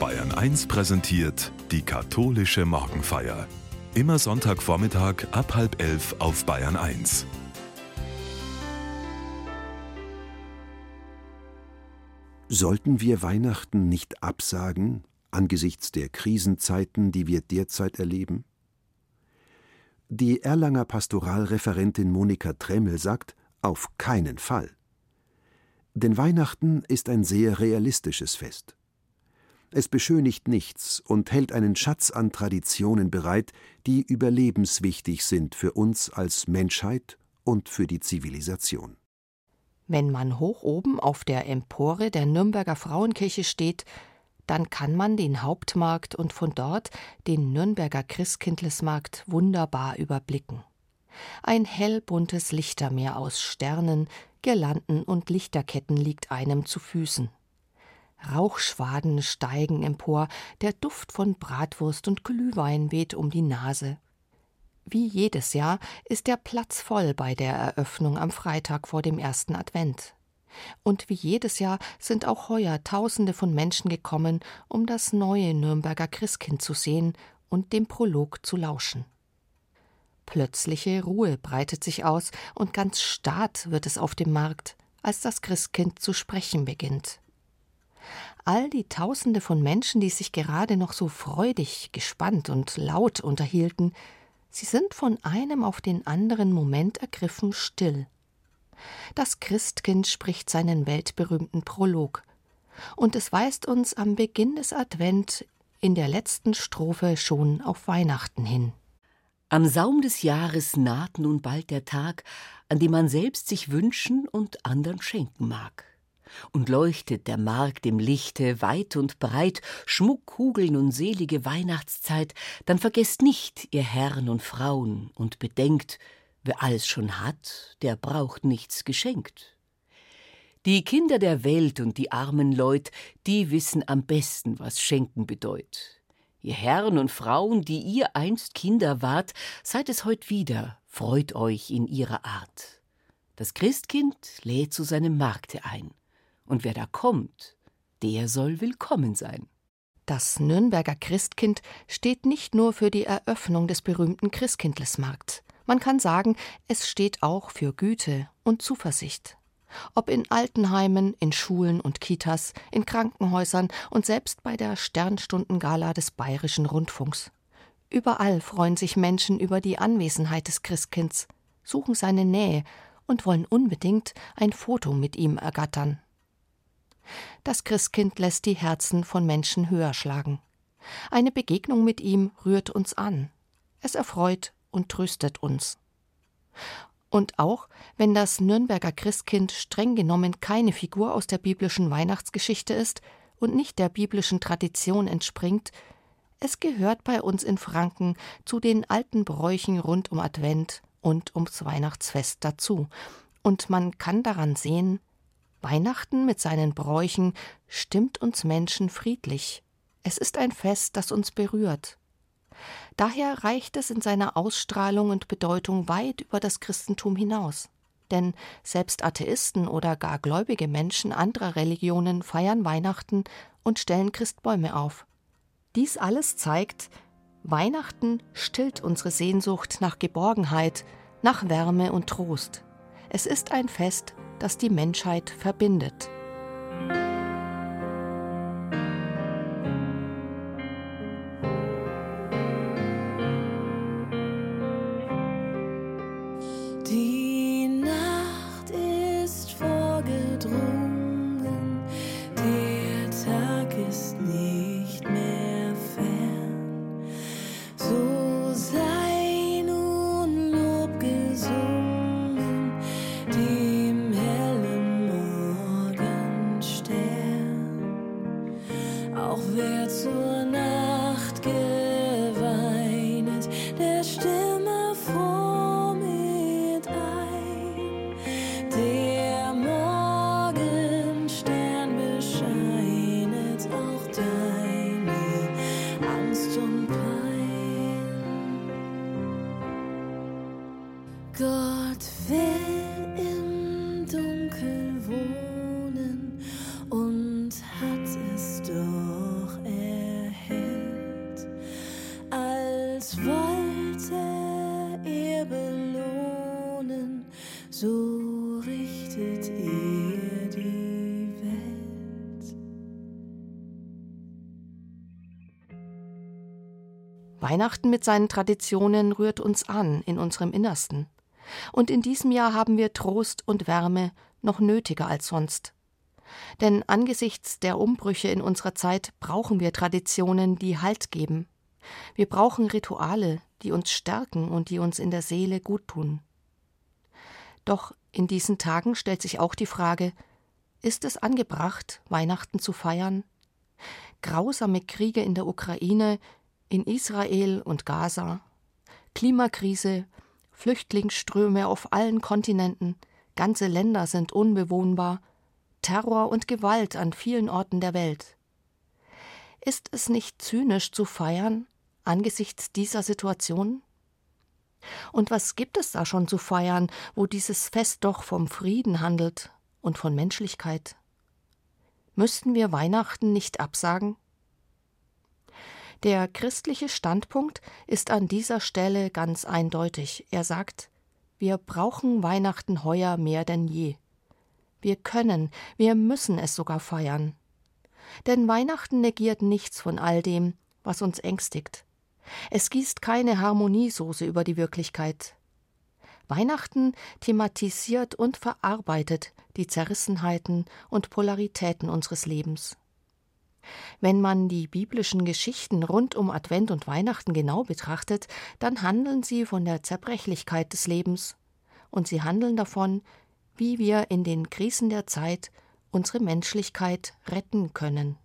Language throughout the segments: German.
Bayern 1 präsentiert die katholische Morgenfeier. Immer Sonntagvormittag ab halb elf auf Bayern 1. Sollten wir Weihnachten nicht absagen angesichts der Krisenzeiten, die wir derzeit erleben? Die Erlanger Pastoralreferentin Monika Tremmel sagt, auf keinen Fall. Denn Weihnachten ist ein sehr realistisches Fest. Es beschönigt nichts und hält einen Schatz an Traditionen bereit, die überlebenswichtig sind für uns als Menschheit und für die Zivilisation. Wenn man hoch oben auf der Empore der Nürnberger Frauenkirche steht, dann kann man den Hauptmarkt und von dort den Nürnberger Christkindlesmarkt wunderbar überblicken. Ein hellbuntes Lichtermeer aus Sternen, Girlanden und Lichterketten liegt einem zu Füßen. Rauchschwaden steigen empor, der Duft von Bratwurst und Glühwein weht um die Nase. Wie jedes Jahr ist der Platz voll bei der Eröffnung am Freitag vor dem ersten Advent. Und wie jedes Jahr sind auch heuer Tausende von Menschen gekommen, um das neue Nürnberger Christkind zu sehen und dem Prolog zu lauschen. Plötzliche Ruhe breitet sich aus, und ganz stad wird es auf dem Markt, als das Christkind zu sprechen beginnt. All die Tausende von Menschen, die sich gerade noch so freudig, gespannt und laut unterhielten, sie sind von einem auf den anderen Moment ergriffen still. Das Christkind spricht seinen weltberühmten Prolog, und es weist uns am Beginn des Advent in der letzten Strophe schon auf Weihnachten hin. Am Saum des Jahres naht nun bald der Tag, an dem man selbst sich wünschen und andern schenken mag und leuchtet der Markt im Lichte weit und breit, Schmuckkugeln und selige Weihnachtszeit, dann vergesst nicht, ihr Herren und Frauen, und bedenkt, wer alles schon hat, der braucht nichts geschenkt. Die Kinder der Welt und die armen Leut, die wissen am besten, was Schenken bedeut. Ihr Herren und Frauen, die ihr einst Kinder wart, seid es heut wieder, freut euch in ihrer Art. Das Christkind lädt zu seinem Markte ein und wer da kommt, der soll willkommen sein. Das Nürnberger Christkind steht nicht nur für die Eröffnung des berühmten Christkindlesmarkts. Man kann sagen, es steht auch für Güte und Zuversicht. Ob in Altenheimen, in Schulen und Kitas, in Krankenhäusern und selbst bei der Sternstundengala des Bayerischen Rundfunks. Überall freuen sich Menschen über die Anwesenheit des Christkinds, suchen seine Nähe und wollen unbedingt ein Foto mit ihm ergattern. Das Christkind lässt die Herzen von Menschen höher schlagen. Eine Begegnung mit ihm rührt uns an. Es erfreut und tröstet uns. Und auch wenn das Nürnberger Christkind streng genommen keine Figur aus der biblischen Weihnachtsgeschichte ist und nicht der biblischen Tradition entspringt, es gehört bei uns in Franken zu den alten Bräuchen rund um Advent und ums Weihnachtsfest dazu, und man kann daran sehen, Weihnachten mit seinen Bräuchen stimmt uns Menschen friedlich. Es ist ein Fest, das uns berührt. Daher reicht es in seiner Ausstrahlung und Bedeutung weit über das Christentum hinaus. Denn selbst Atheisten oder gar gläubige Menschen anderer Religionen feiern Weihnachten und stellen Christbäume auf. Dies alles zeigt, Weihnachten stillt unsere Sehnsucht nach Geborgenheit, nach Wärme und Trost. Es ist ein Fest, das die Menschheit verbindet. Weihnachten mit seinen Traditionen rührt uns an in unserem Innersten. Und in diesem Jahr haben wir Trost und Wärme noch nötiger als sonst. Denn angesichts der Umbrüche in unserer Zeit brauchen wir Traditionen, die Halt geben. Wir brauchen Rituale, die uns stärken und die uns in der Seele guttun. Doch in diesen Tagen stellt sich auch die Frage, ist es angebracht, Weihnachten zu feiern? Grausame Kriege in der Ukraine, in Israel und Gaza, Klimakrise, Flüchtlingsströme auf allen Kontinenten, ganze Länder sind unbewohnbar, Terror und Gewalt an vielen Orten der Welt. Ist es nicht zynisch zu feiern angesichts dieser Situation? Und was gibt es da schon zu feiern, wo dieses Fest doch vom Frieden handelt und von Menschlichkeit? Müssten wir Weihnachten nicht absagen? Der christliche Standpunkt ist an dieser Stelle ganz eindeutig. Er sagt, wir brauchen Weihnachten heuer mehr denn je. Wir können, wir müssen es sogar feiern. Denn Weihnachten negiert nichts von all dem, was uns ängstigt. Es gießt keine Harmoniesoße über die Wirklichkeit. Weihnachten thematisiert und verarbeitet die Zerrissenheiten und Polaritäten unseres Lebens. Wenn man die biblischen Geschichten rund um Advent und Weihnachten genau betrachtet, dann handeln sie von der Zerbrechlichkeit des Lebens, und sie handeln davon, wie wir in den Krisen der Zeit unsere Menschlichkeit retten können.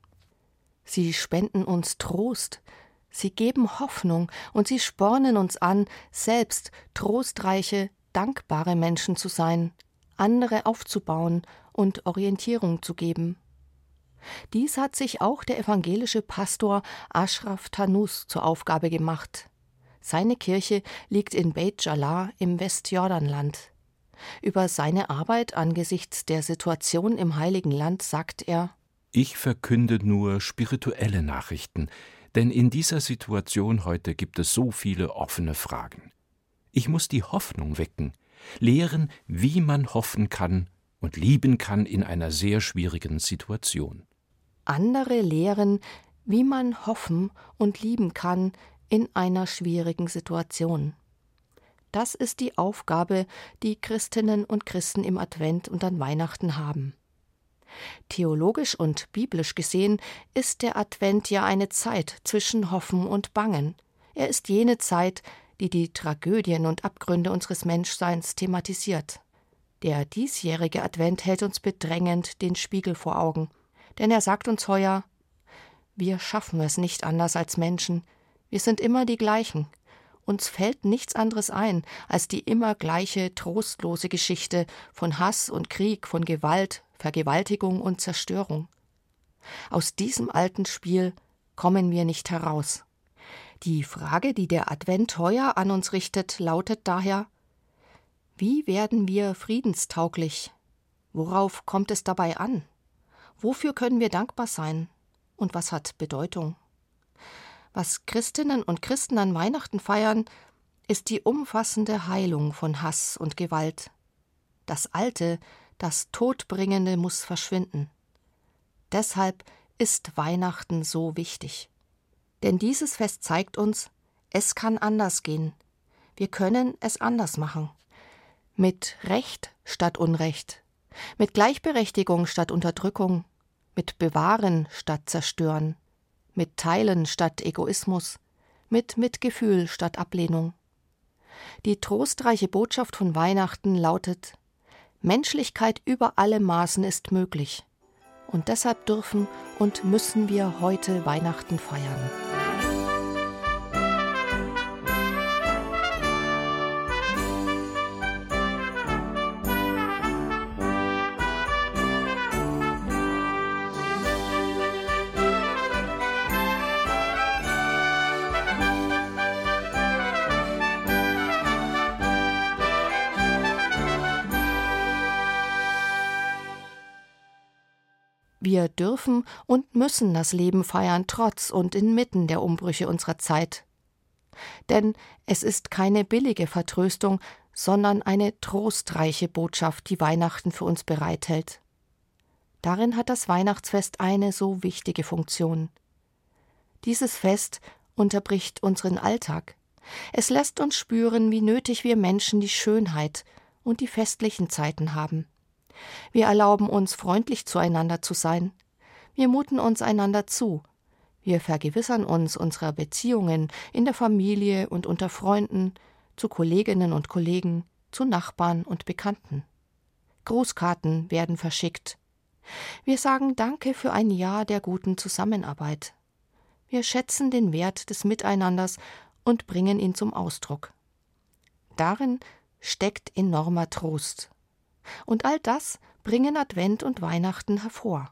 Sie spenden uns Trost, sie geben Hoffnung und sie spornen uns an, selbst trostreiche, dankbare Menschen zu sein, andere aufzubauen und Orientierung zu geben. Dies hat sich auch der evangelische Pastor Ashraf Tanus zur Aufgabe gemacht. Seine Kirche liegt in Beit Jallah im Westjordanland. Über seine Arbeit angesichts der Situation im Heiligen Land sagt er Ich verkünde nur spirituelle Nachrichten, denn in dieser Situation heute gibt es so viele offene Fragen. Ich muss die Hoffnung wecken, lehren, wie man hoffen kann und lieben kann in einer sehr schwierigen Situation. Andere lehren, wie man hoffen und lieben kann in einer schwierigen Situation. Das ist die Aufgabe, die Christinnen und Christen im Advent und an Weihnachten haben. Theologisch und biblisch gesehen ist der Advent ja eine Zeit zwischen Hoffen und Bangen. Er ist jene Zeit, die die Tragödien und Abgründe unseres Menschseins thematisiert. Der diesjährige Advent hält uns bedrängend den Spiegel vor Augen, denn er sagt uns heuer Wir schaffen es nicht anders als Menschen, wir sind immer die gleichen, uns fällt nichts anderes ein als die immer gleiche trostlose Geschichte von Hass und Krieg, von Gewalt, Vergewaltigung und Zerstörung. Aus diesem alten Spiel kommen wir nicht heraus. Die Frage, die der Advent heuer an uns richtet, lautet daher Wie werden wir friedenstauglich? Worauf kommt es dabei an? Wofür können wir dankbar sein? Und was hat Bedeutung? Was Christinnen und Christen an Weihnachten feiern, ist die umfassende Heilung von Hass und Gewalt. Das Alte, das Todbringende muss verschwinden. Deshalb ist Weihnachten so wichtig. Denn dieses Fest zeigt uns, es kann anders gehen. Wir können es anders machen. Mit Recht statt Unrecht, mit Gleichberechtigung statt Unterdrückung, mit Bewahren statt Zerstören, mit Teilen statt Egoismus, mit Mitgefühl statt Ablehnung. Die trostreiche Botschaft von Weihnachten lautet Menschlichkeit über alle Maßen ist möglich, und deshalb dürfen und müssen wir heute Weihnachten feiern. Wir dürfen und müssen das Leben feiern, trotz und inmitten der Umbrüche unserer Zeit. Denn es ist keine billige Vertröstung, sondern eine trostreiche Botschaft, die Weihnachten für uns bereithält. Darin hat das Weihnachtsfest eine so wichtige Funktion. Dieses Fest unterbricht unseren Alltag. Es lässt uns spüren, wie nötig wir Menschen die Schönheit und die festlichen Zeiten haben. Wir erlauben uns, freundlich zueinander zu sein. Wir muten uns einander zu. Wir vergewissern uns unserer Beziehungen in der Familie und unter Freunden, zu Kolleginnen und Kollegen, zu Nachbarn und Bekannten. Grußkarten werden verschickt. Wir sagen Danke für ein Jahr der guten Zusammenarbeit. Wir schätzen den Wert des Miteinanders und bringen ihn zum Ausdruck. Darin steckt enormer Trost. Und all das bringen Advent und Weihnachten hervor.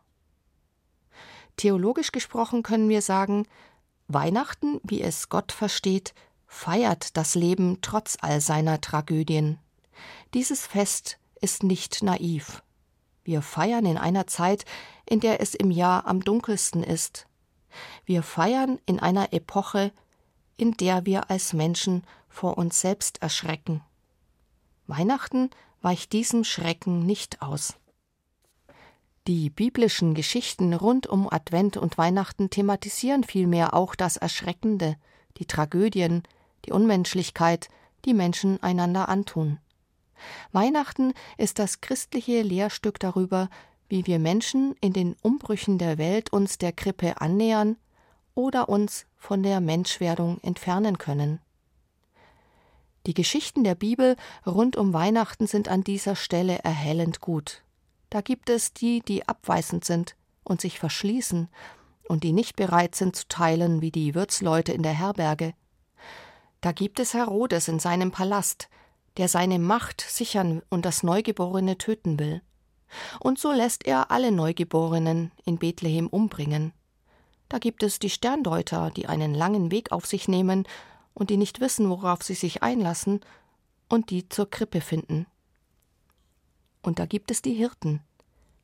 Theologisch gesprochen können wir sagen, Weihnachten, wie es Gott versteht, feiert das Leben trotz all seiner Tragödien. Dieses Fest ist nicht naiv. Wir feiern in einer Zeit, in der es im Jahr am dunkelsten ist. Wir feiern in einer Epoche, in der wir als Menschen vor uns selbst erschrecken. Weihnachten weicht diesem Schrecken nicht aus. Die biblischen Geschichten rund um Advent und Weihnachten thematisieren vielmehr auch das Erschreckende, die Tragödien, die Unmenschlichkeit, die Menschen einander antun. Weihnachten ist das christliche Lehrstück darüber, wie wir Menschen in den Umbrüchen der Welt uns der Krippe annähern oder uns von der Menschwerdung entfernen können. Die Geschichten der Bibel rund um Weihnachten sind an dieser Stelle erhellend gut. Da gibt es die, die abweisend sind und sich verschließen und die nicht bereit sind zu teilen wie die Wirtsleute in der Herberge. Da gibt es Herodes in seinem Palast, der seine Macht sichern und das Neugeborene töten will. Und so lässt er alle Neugeborenen in Bethlehem umbringen. Da gibt es die Sterndeuter, die einen langen Weg auf sich nehmen und die nicht wissen, worauf sie sich einlassen, und die zur Krippe finden. Und da gibt es die Hirten,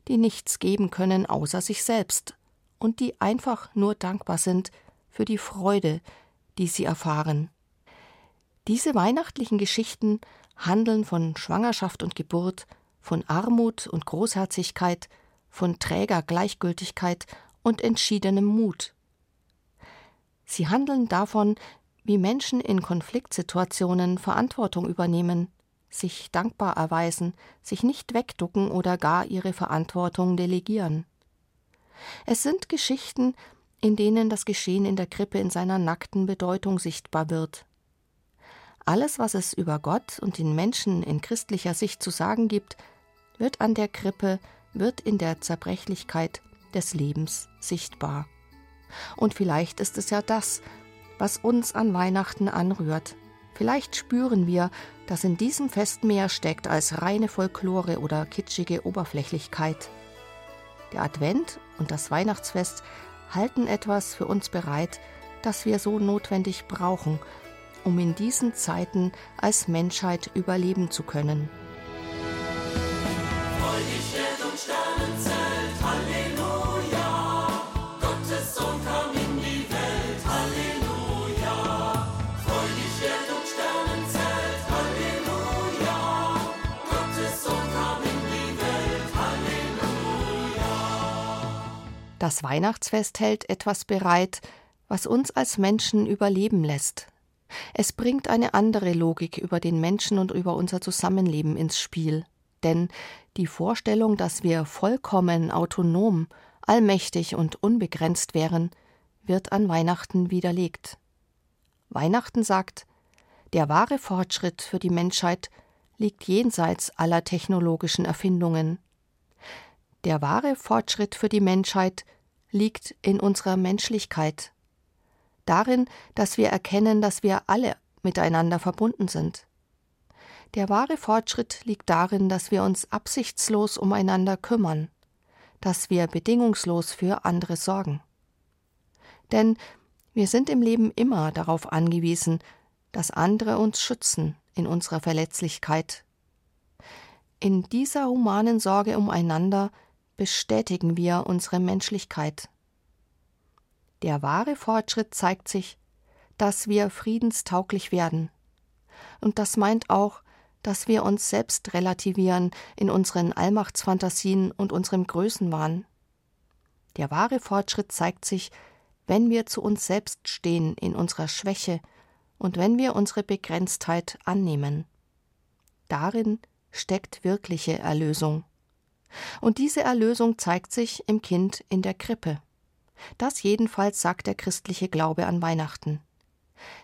die nichts geben können außer sich selbst und die einfach nur dankbar sind für die Freude, die sie erfahren. Diese weihnachtlichen Geschichten handeln von Schwangerschaft und Geburt, von Armut und Großherzigkeit, von träger Gleichgültigkeit und entschiedenem Mut. Sie handeln davon, wie Menschen in Konfliktsituationen Verantwortung übernehmen, sich dankbar erweisen, sich nicht wegducken oder gar ihre Verantwortung delegieren. Es sind Geschichten, in denen das Geschehen in der Krippe in seiner nackten Bedeutung sichtbar wird. Alles, was es über Gott und den Menschen in christlicher Sicht zu sagen gibt, wird an der Krippe, wird in der Zerbrechlichkeit des Lebens sichtbar. Und vielleicht ist es ja das, was uns an Weihnachten anrührt. Vielleicht spüren wir, dass in diesem Fest mehr steckt als reine Folklore oder kitschige Oberflächlichkeit. Der Advent und das Weihnachtsfest halten etwas für uns bereit, das wir so notwendig brauchen, um in diesen Zeiten als Menschheit überleben zu können. Das Weihnachtsfest hält etwas bereit, was uns als Menschen überleben lässt. Es bringt eine andere Logik über den Menschen und über unser Zusammenleben ins Spiel. Denn die Vorstellung, dass wir vollkommen autonom, allmächtig und unbegrenzt wären, wird an Weihnachten widerlegt. Weihnachten sagt, der wahre Fortschritt für die Menschheit liegt jenseits aller technologischen Erfindungen. Der wahre Fortschritt für die Menschheit liegt in unserer Menschlichkeit, darin, dass wir erkennen, dass wir alle miteinander verbunden sind. Der wahre Fortschritt liegt darin, dass wir uns absichtslos umeinander kümmern, dass wir bedingungslos für andere sorgen. Denn wir sind im Leben immer darauf angewiesen, dass andere uns schützen in unserer Verletzlichkeit. In dieser humanen Sorge umeinander bestätigen wir unsere Menschlichkeit. Der wahre Fortschritt zeigt sich, dass wir friedenstauglich werden. Und das meint auch, dass wir uns selbst relativieren in unseren Allmachtsfantasien und unserem Größenwahn. Der wahre Fortschritt zeigt sich, wenn wir zu uns selbst stehen in unserer Schwäche und wenn wir unsere Begrenztheit annehmen. Darin steckt wirkliche Erlösung. Und diese Erlösung zeigt sich im Kind in der Krippe. Das jedenfalls sagt der christliche Glaube an Weihnachten.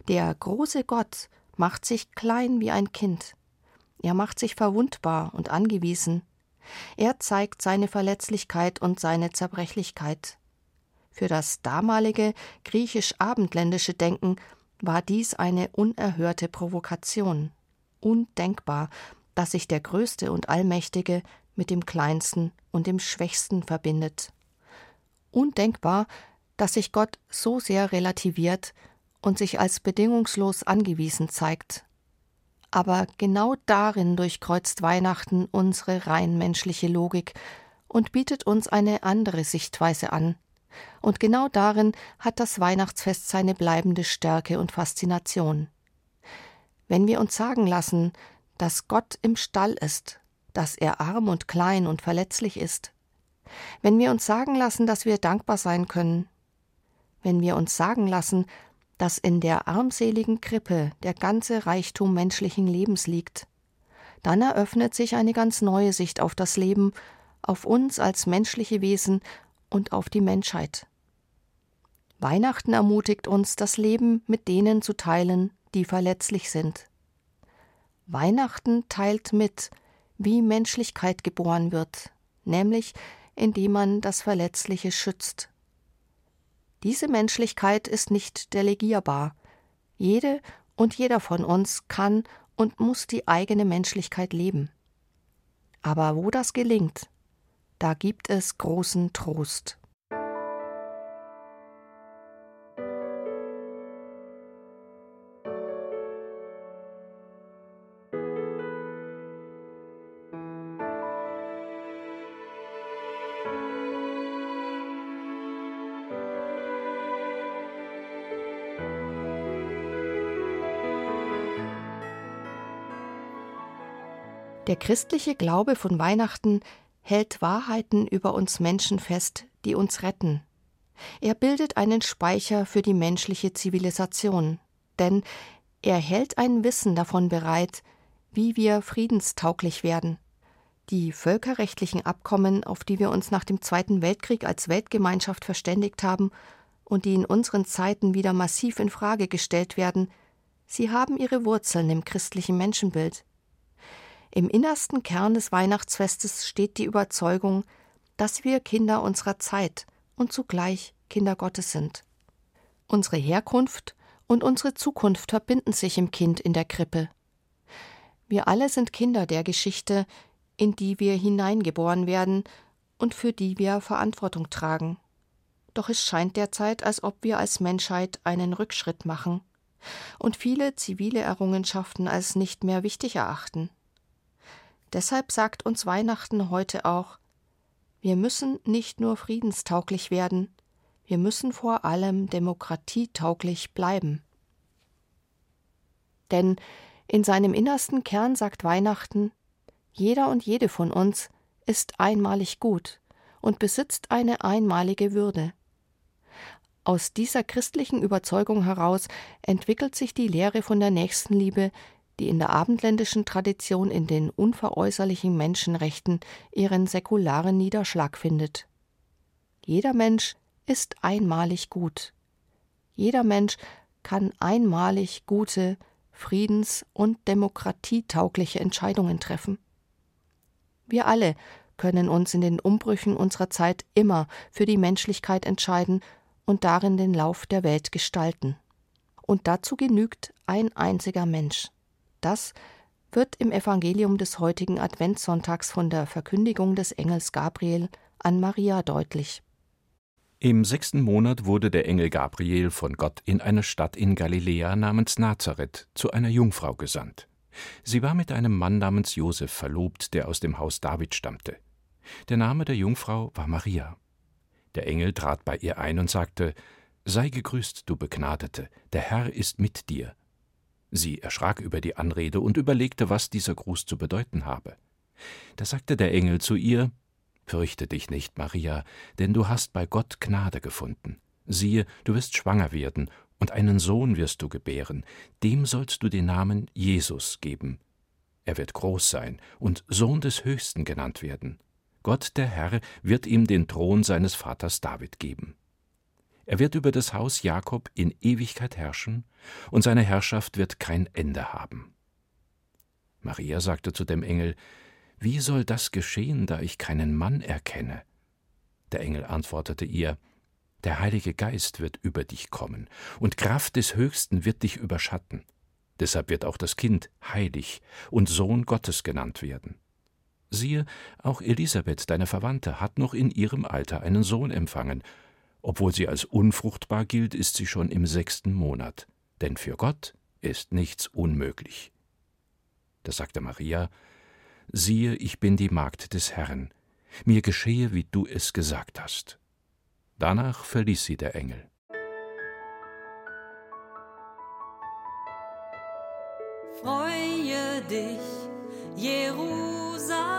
Der große Gott macht sich klein wie ein Kind. Er macht sich verwundbar und angewiesen. Er zeigt seine Verletzlichkeit und seine Zerbrechlichkeit. Für das damalige griechisch-abendländische Denken war dies eine unerhörte Provokation. Undenkbar, dass sich der Größte und Allmächtige mit dem Kleinsten und dem Schwächsten verbindet. Undenkbar, dass sich Gott so sehr relativiert und sich als bedingungslos angewiesen zeigt. Aber genau darin durchkreuzt Weihnachten unsere rein menschliche Logik und bietet uns eine andere Sichtweise an. Und genau darin hat das Weihnachtsfest seine bleibende Stärke und Faszination. Wenn wir uns sagen lassen, dass Gott im Stall ist, dass er arm und klein und verletzlich ist, wenn wir uns sagen lassen, dass wir dankbar sein können, wenn wir uns sagen lassen, dass in der armseligen Krippe der ganze Reichtum menschlichen Lebens liegt, dann eröffnet sich eine ganz neue Sicht auf das Leben, auf uns als menschliche Wesen und auf die Menschheit. Weihnachten ermutigt uns, das Leben mit denen zu teilen, die verletzlich sind. Weihnachten teilt mit, wie Menschlichkeit geboren wird, nämlich indem man das Verletzliche schützt. Diese Menschlichkeit ist nicht delegierbar. Jede und jeder von uns kann und muss die eigene Menschlichkeit leben. Aber wo das gelingt, da gibt es großen Trost. Der christliche Glaube von Weihnachten hält Wahrheiten über uns Menschen fest, die uns retten. Er bildet einen Speicher für die menschliche Zivilisation, denn er hält ein Wissen davon bereit, wie wir friedenstauglich werden. Die völkerrechtlichen Abkommen, auf die wir uns nach dem Zweiten Weltkrieg als Weltgemeinschaft verständigt haben und die in unseren Zeiten wieder massiv in Frage gestellt werden, sie haben ihre Wurzeln im christlichen Menschenbild. Im innersten Kern des Weihnachtsfestes steht die Überzeugung, dass wir Kinder unserer Zeit und zugleich Kinder Gottes sind. Unsere Herkunft und unsere Zukunft verbinden sich im Kind in der Krippe. Wir alle sind Kinder der Geschichte, in die wir hineingeboren werden und für die wir Verantwortung tragen. Doch es scheint derzeit, als ob wir als Menschheit einen Rückschritt machen und viele zivile Errungenschaften als nicht mehr wichtig erachten. Deshalb sagt uns Weihnachten heute auch, wir müssen nicht nur friedenstauglich werden, wir müssen vor allem demokratietauglich bleiben. Denn in seinem innersten Kern sagt Weihnachten, jeder und jede von uns ist einmalig gut und besitzt eine einmalige Würde. Aus dieser christlichen Überzeugung heraus entwickelt sich die Lehre von der Nächstenliebe die in der abendländischen Tradition in den unveräußerlichen Menschenrechten ihren säkularen Niederschlag findet. Jeder Mensch ist einmalig gut. Jeder Mensch kann einmalig gute, friedens- und demokratietaugliche Entscheidungen treffen. Wir alle können uns in den Umbrüchen unserer Zeit immer für die Menschlichkeit entscheiden und darin den Lauf der Welt gestalten. Und dazu genügt ein einziger Mensch. Das wird im Evangelium des heutigen Adventssonntags von der Verkündigung des Engels Gabriel an Maria deutlich. Im sechsten Monat wurde der Engel Gabriel von Gott in eine Stadt in Galiläa namens Nazareth zu einer Jungfrau gesandt. Sie war mit einem Mann namens Josef verlobt, der aus dem Haus David stammte. Der Name der Jungfrau war Maria. Der Engel trat bei ihr ein und sagte: Sei gegrüßt, du Begnadete, der Herr ist mit dir. Sie erschrak über die Anrede und überlegte, was dieser Gruß zu bedeuten habe. Da sagte der Engel zu ihr Fürchte dich nicht, Maria, denn du hast bei Gott Gnade gefunden. Siehe, du wirst schwanger werden, und einen Sohn wirst du gebären, dem sollst du den Namen Jesus geben. Er wird groß sein und Sohn des Höchsten genannt werden. Gott der Herr wird ihm den Thron seines Vaters David geben. Er wird über das Haus Jakob in Ewigkeit herrschen, und seine Herrschaft wird kein Ende haben. Maria sagte zu dem Engel, Wie soll das geschehen, da ich keinen Mann erkenne? Der Engel antwortete ihr, Der Heilige Geist wird über dich kommen, und Kraft des Höchsten wird dich überschatten. Deshalb wird auch das Kind heilig und Sohn Gottes genannt werden. Siehe, auch Elisabeth, deine Verwandte, hat noch in ihrem Alter einen Sohn empfangen. Obwohl sie als unfruchtbar gilt, ist sie schon im sechsten Monat. Denn für Gott ist nichts unmöglich. Da sagte Maria, siehe, ich bin die Magd des Herrn, mir geschehe, wie du es gesagt hast. Danach verließ sie der Engel. Freue dich, Jerusalem,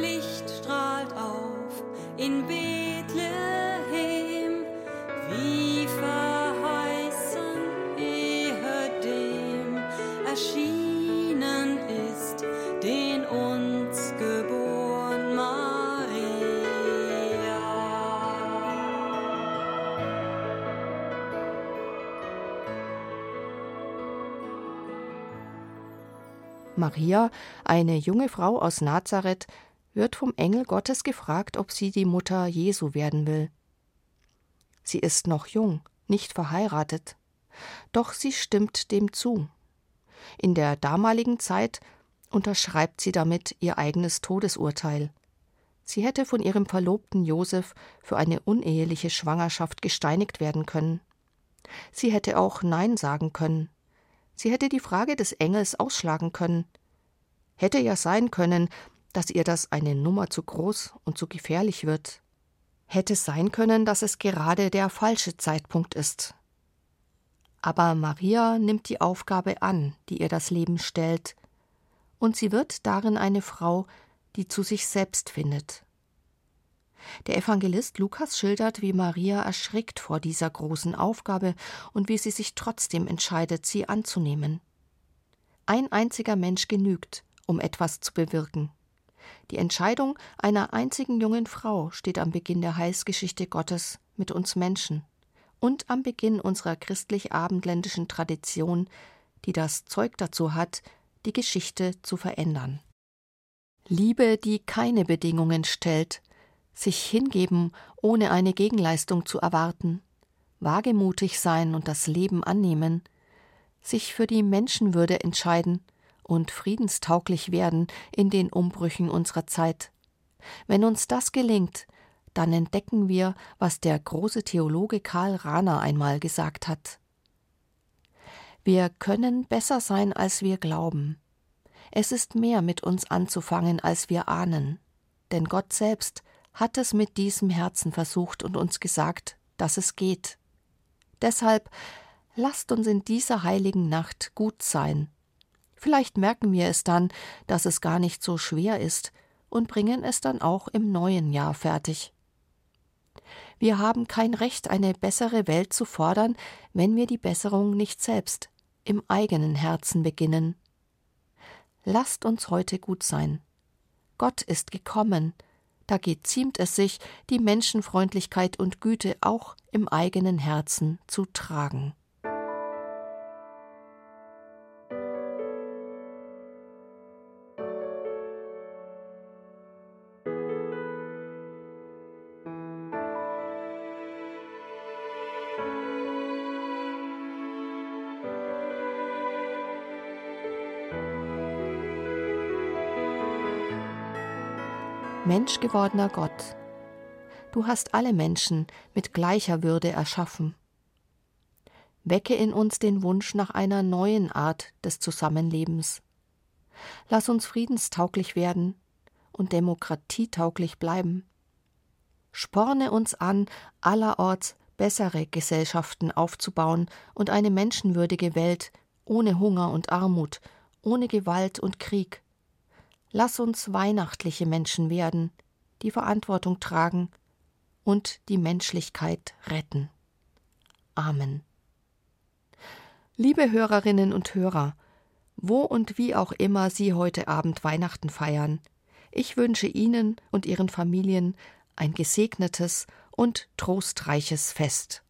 Licht strahlt auf in Bethlehem, Maria, eine junge Frau aus Nazareth, wird vom Engel Gottes gefragt, ob sie die Mutter Jesu werden will. Sie ist noch jung, nicht verheiratet, doch sie stimmt dem zu. In der damaligen Zeit unterschreibt sie damit ihr eigenes Todesurteil. Sie hätte von ihrem Verlobten Josef für eine uneheliche Schwangerschaft gesteinigt werden können. Sie hätte auch Nein sagen können. Sie hätte die Frage des Engels ausschlagen können. Hätte ja sein können, dass ihr das eine Nummer zu groß und zu gefährlich wird. Hätte sein können, dass es gerade der falsche Zeitpunkt ist. Aber Maria nimmt die Aufgabe an, die ihr das Leben stellt, und sie wird darin eine Frau, die zu sich selbst findet. Der Evangelist Lukas schildert, wie Maria erschrickt vor dieser großen Aufgabe und wie sie sich trotzdem entscheidet, sie anzunehmen. Ein einziger Mensch genügt, um etwas zu bewirken. Die Entscheidung einer einzigen jungen Frau steht am Beginn der Heilsgeschichte Gottes mit uns Menschen und am Beginn unserer christlich-abendländischen Tradition, die das Zeug dazu hat, die Geschichte zu verändern. Liebe, die keine Bedingungen stellt, sich hingeben, ohne eine Gegenleistung zu erwarten, wagemutig sein und das Leben annehmen, sich für die Menschenwürde entscheiden und friedenstauglich werden in den Umbrüchen unserer Zeit. Wenn uns das gelingt, dann entdecken wir, was der große Theologe Karl Rahner einmal gesagt hat. Wir können besser sein, als wir glauben. Es ist mehr mit uns anzufangen, als wir ahnen. Denn Gott selbst hat es mit diesem Herzen versucht und uns gesagt, dass es geht. Deshalb lasst uns in dieser heiligen Nacht gut sein. Vielleicht merken wir es dann, dass es gar nicht so schwer ist und bringen es dann auch im neuen Jahr fertig. Wir haben kein Recht, eine bessere Welt zu fordern, wenn wir die Besserung nicht selbst im eigenen Herzen beginnen. Lasst uns heute gut sein. Gott ist gekommen, da geziemt es sich, die Menschenfreundlichkeit und Güte auch im eigenen Herzen zu tragen. Menschgewordener Gott, du hast alle Menschen mit gleicher Würde erschaffen. Wecke in uns den Wunsch nach einer neuen Art des Zusammenlebens. Lass uns friedenstauglich werden und demokratietauglich bleiben. Sporne uns an, allerorts bessere Gesellschaften aufzubauen und eine menschenwürdige Welt ohne Hunger und Armut, ohne Gewalt und Krieg. Lass uns weihnachtliche Menschen werden, die Verantwortung tragen und die Menschlichkeit retten. Amen. Liebe Hörerinnen und Hörer, wo und wie auch immer Sie heute Abend Weihnachten feiern, ich wünsche Ihnen und Ihren Familien ein gesegnetes und trostreiches Fest.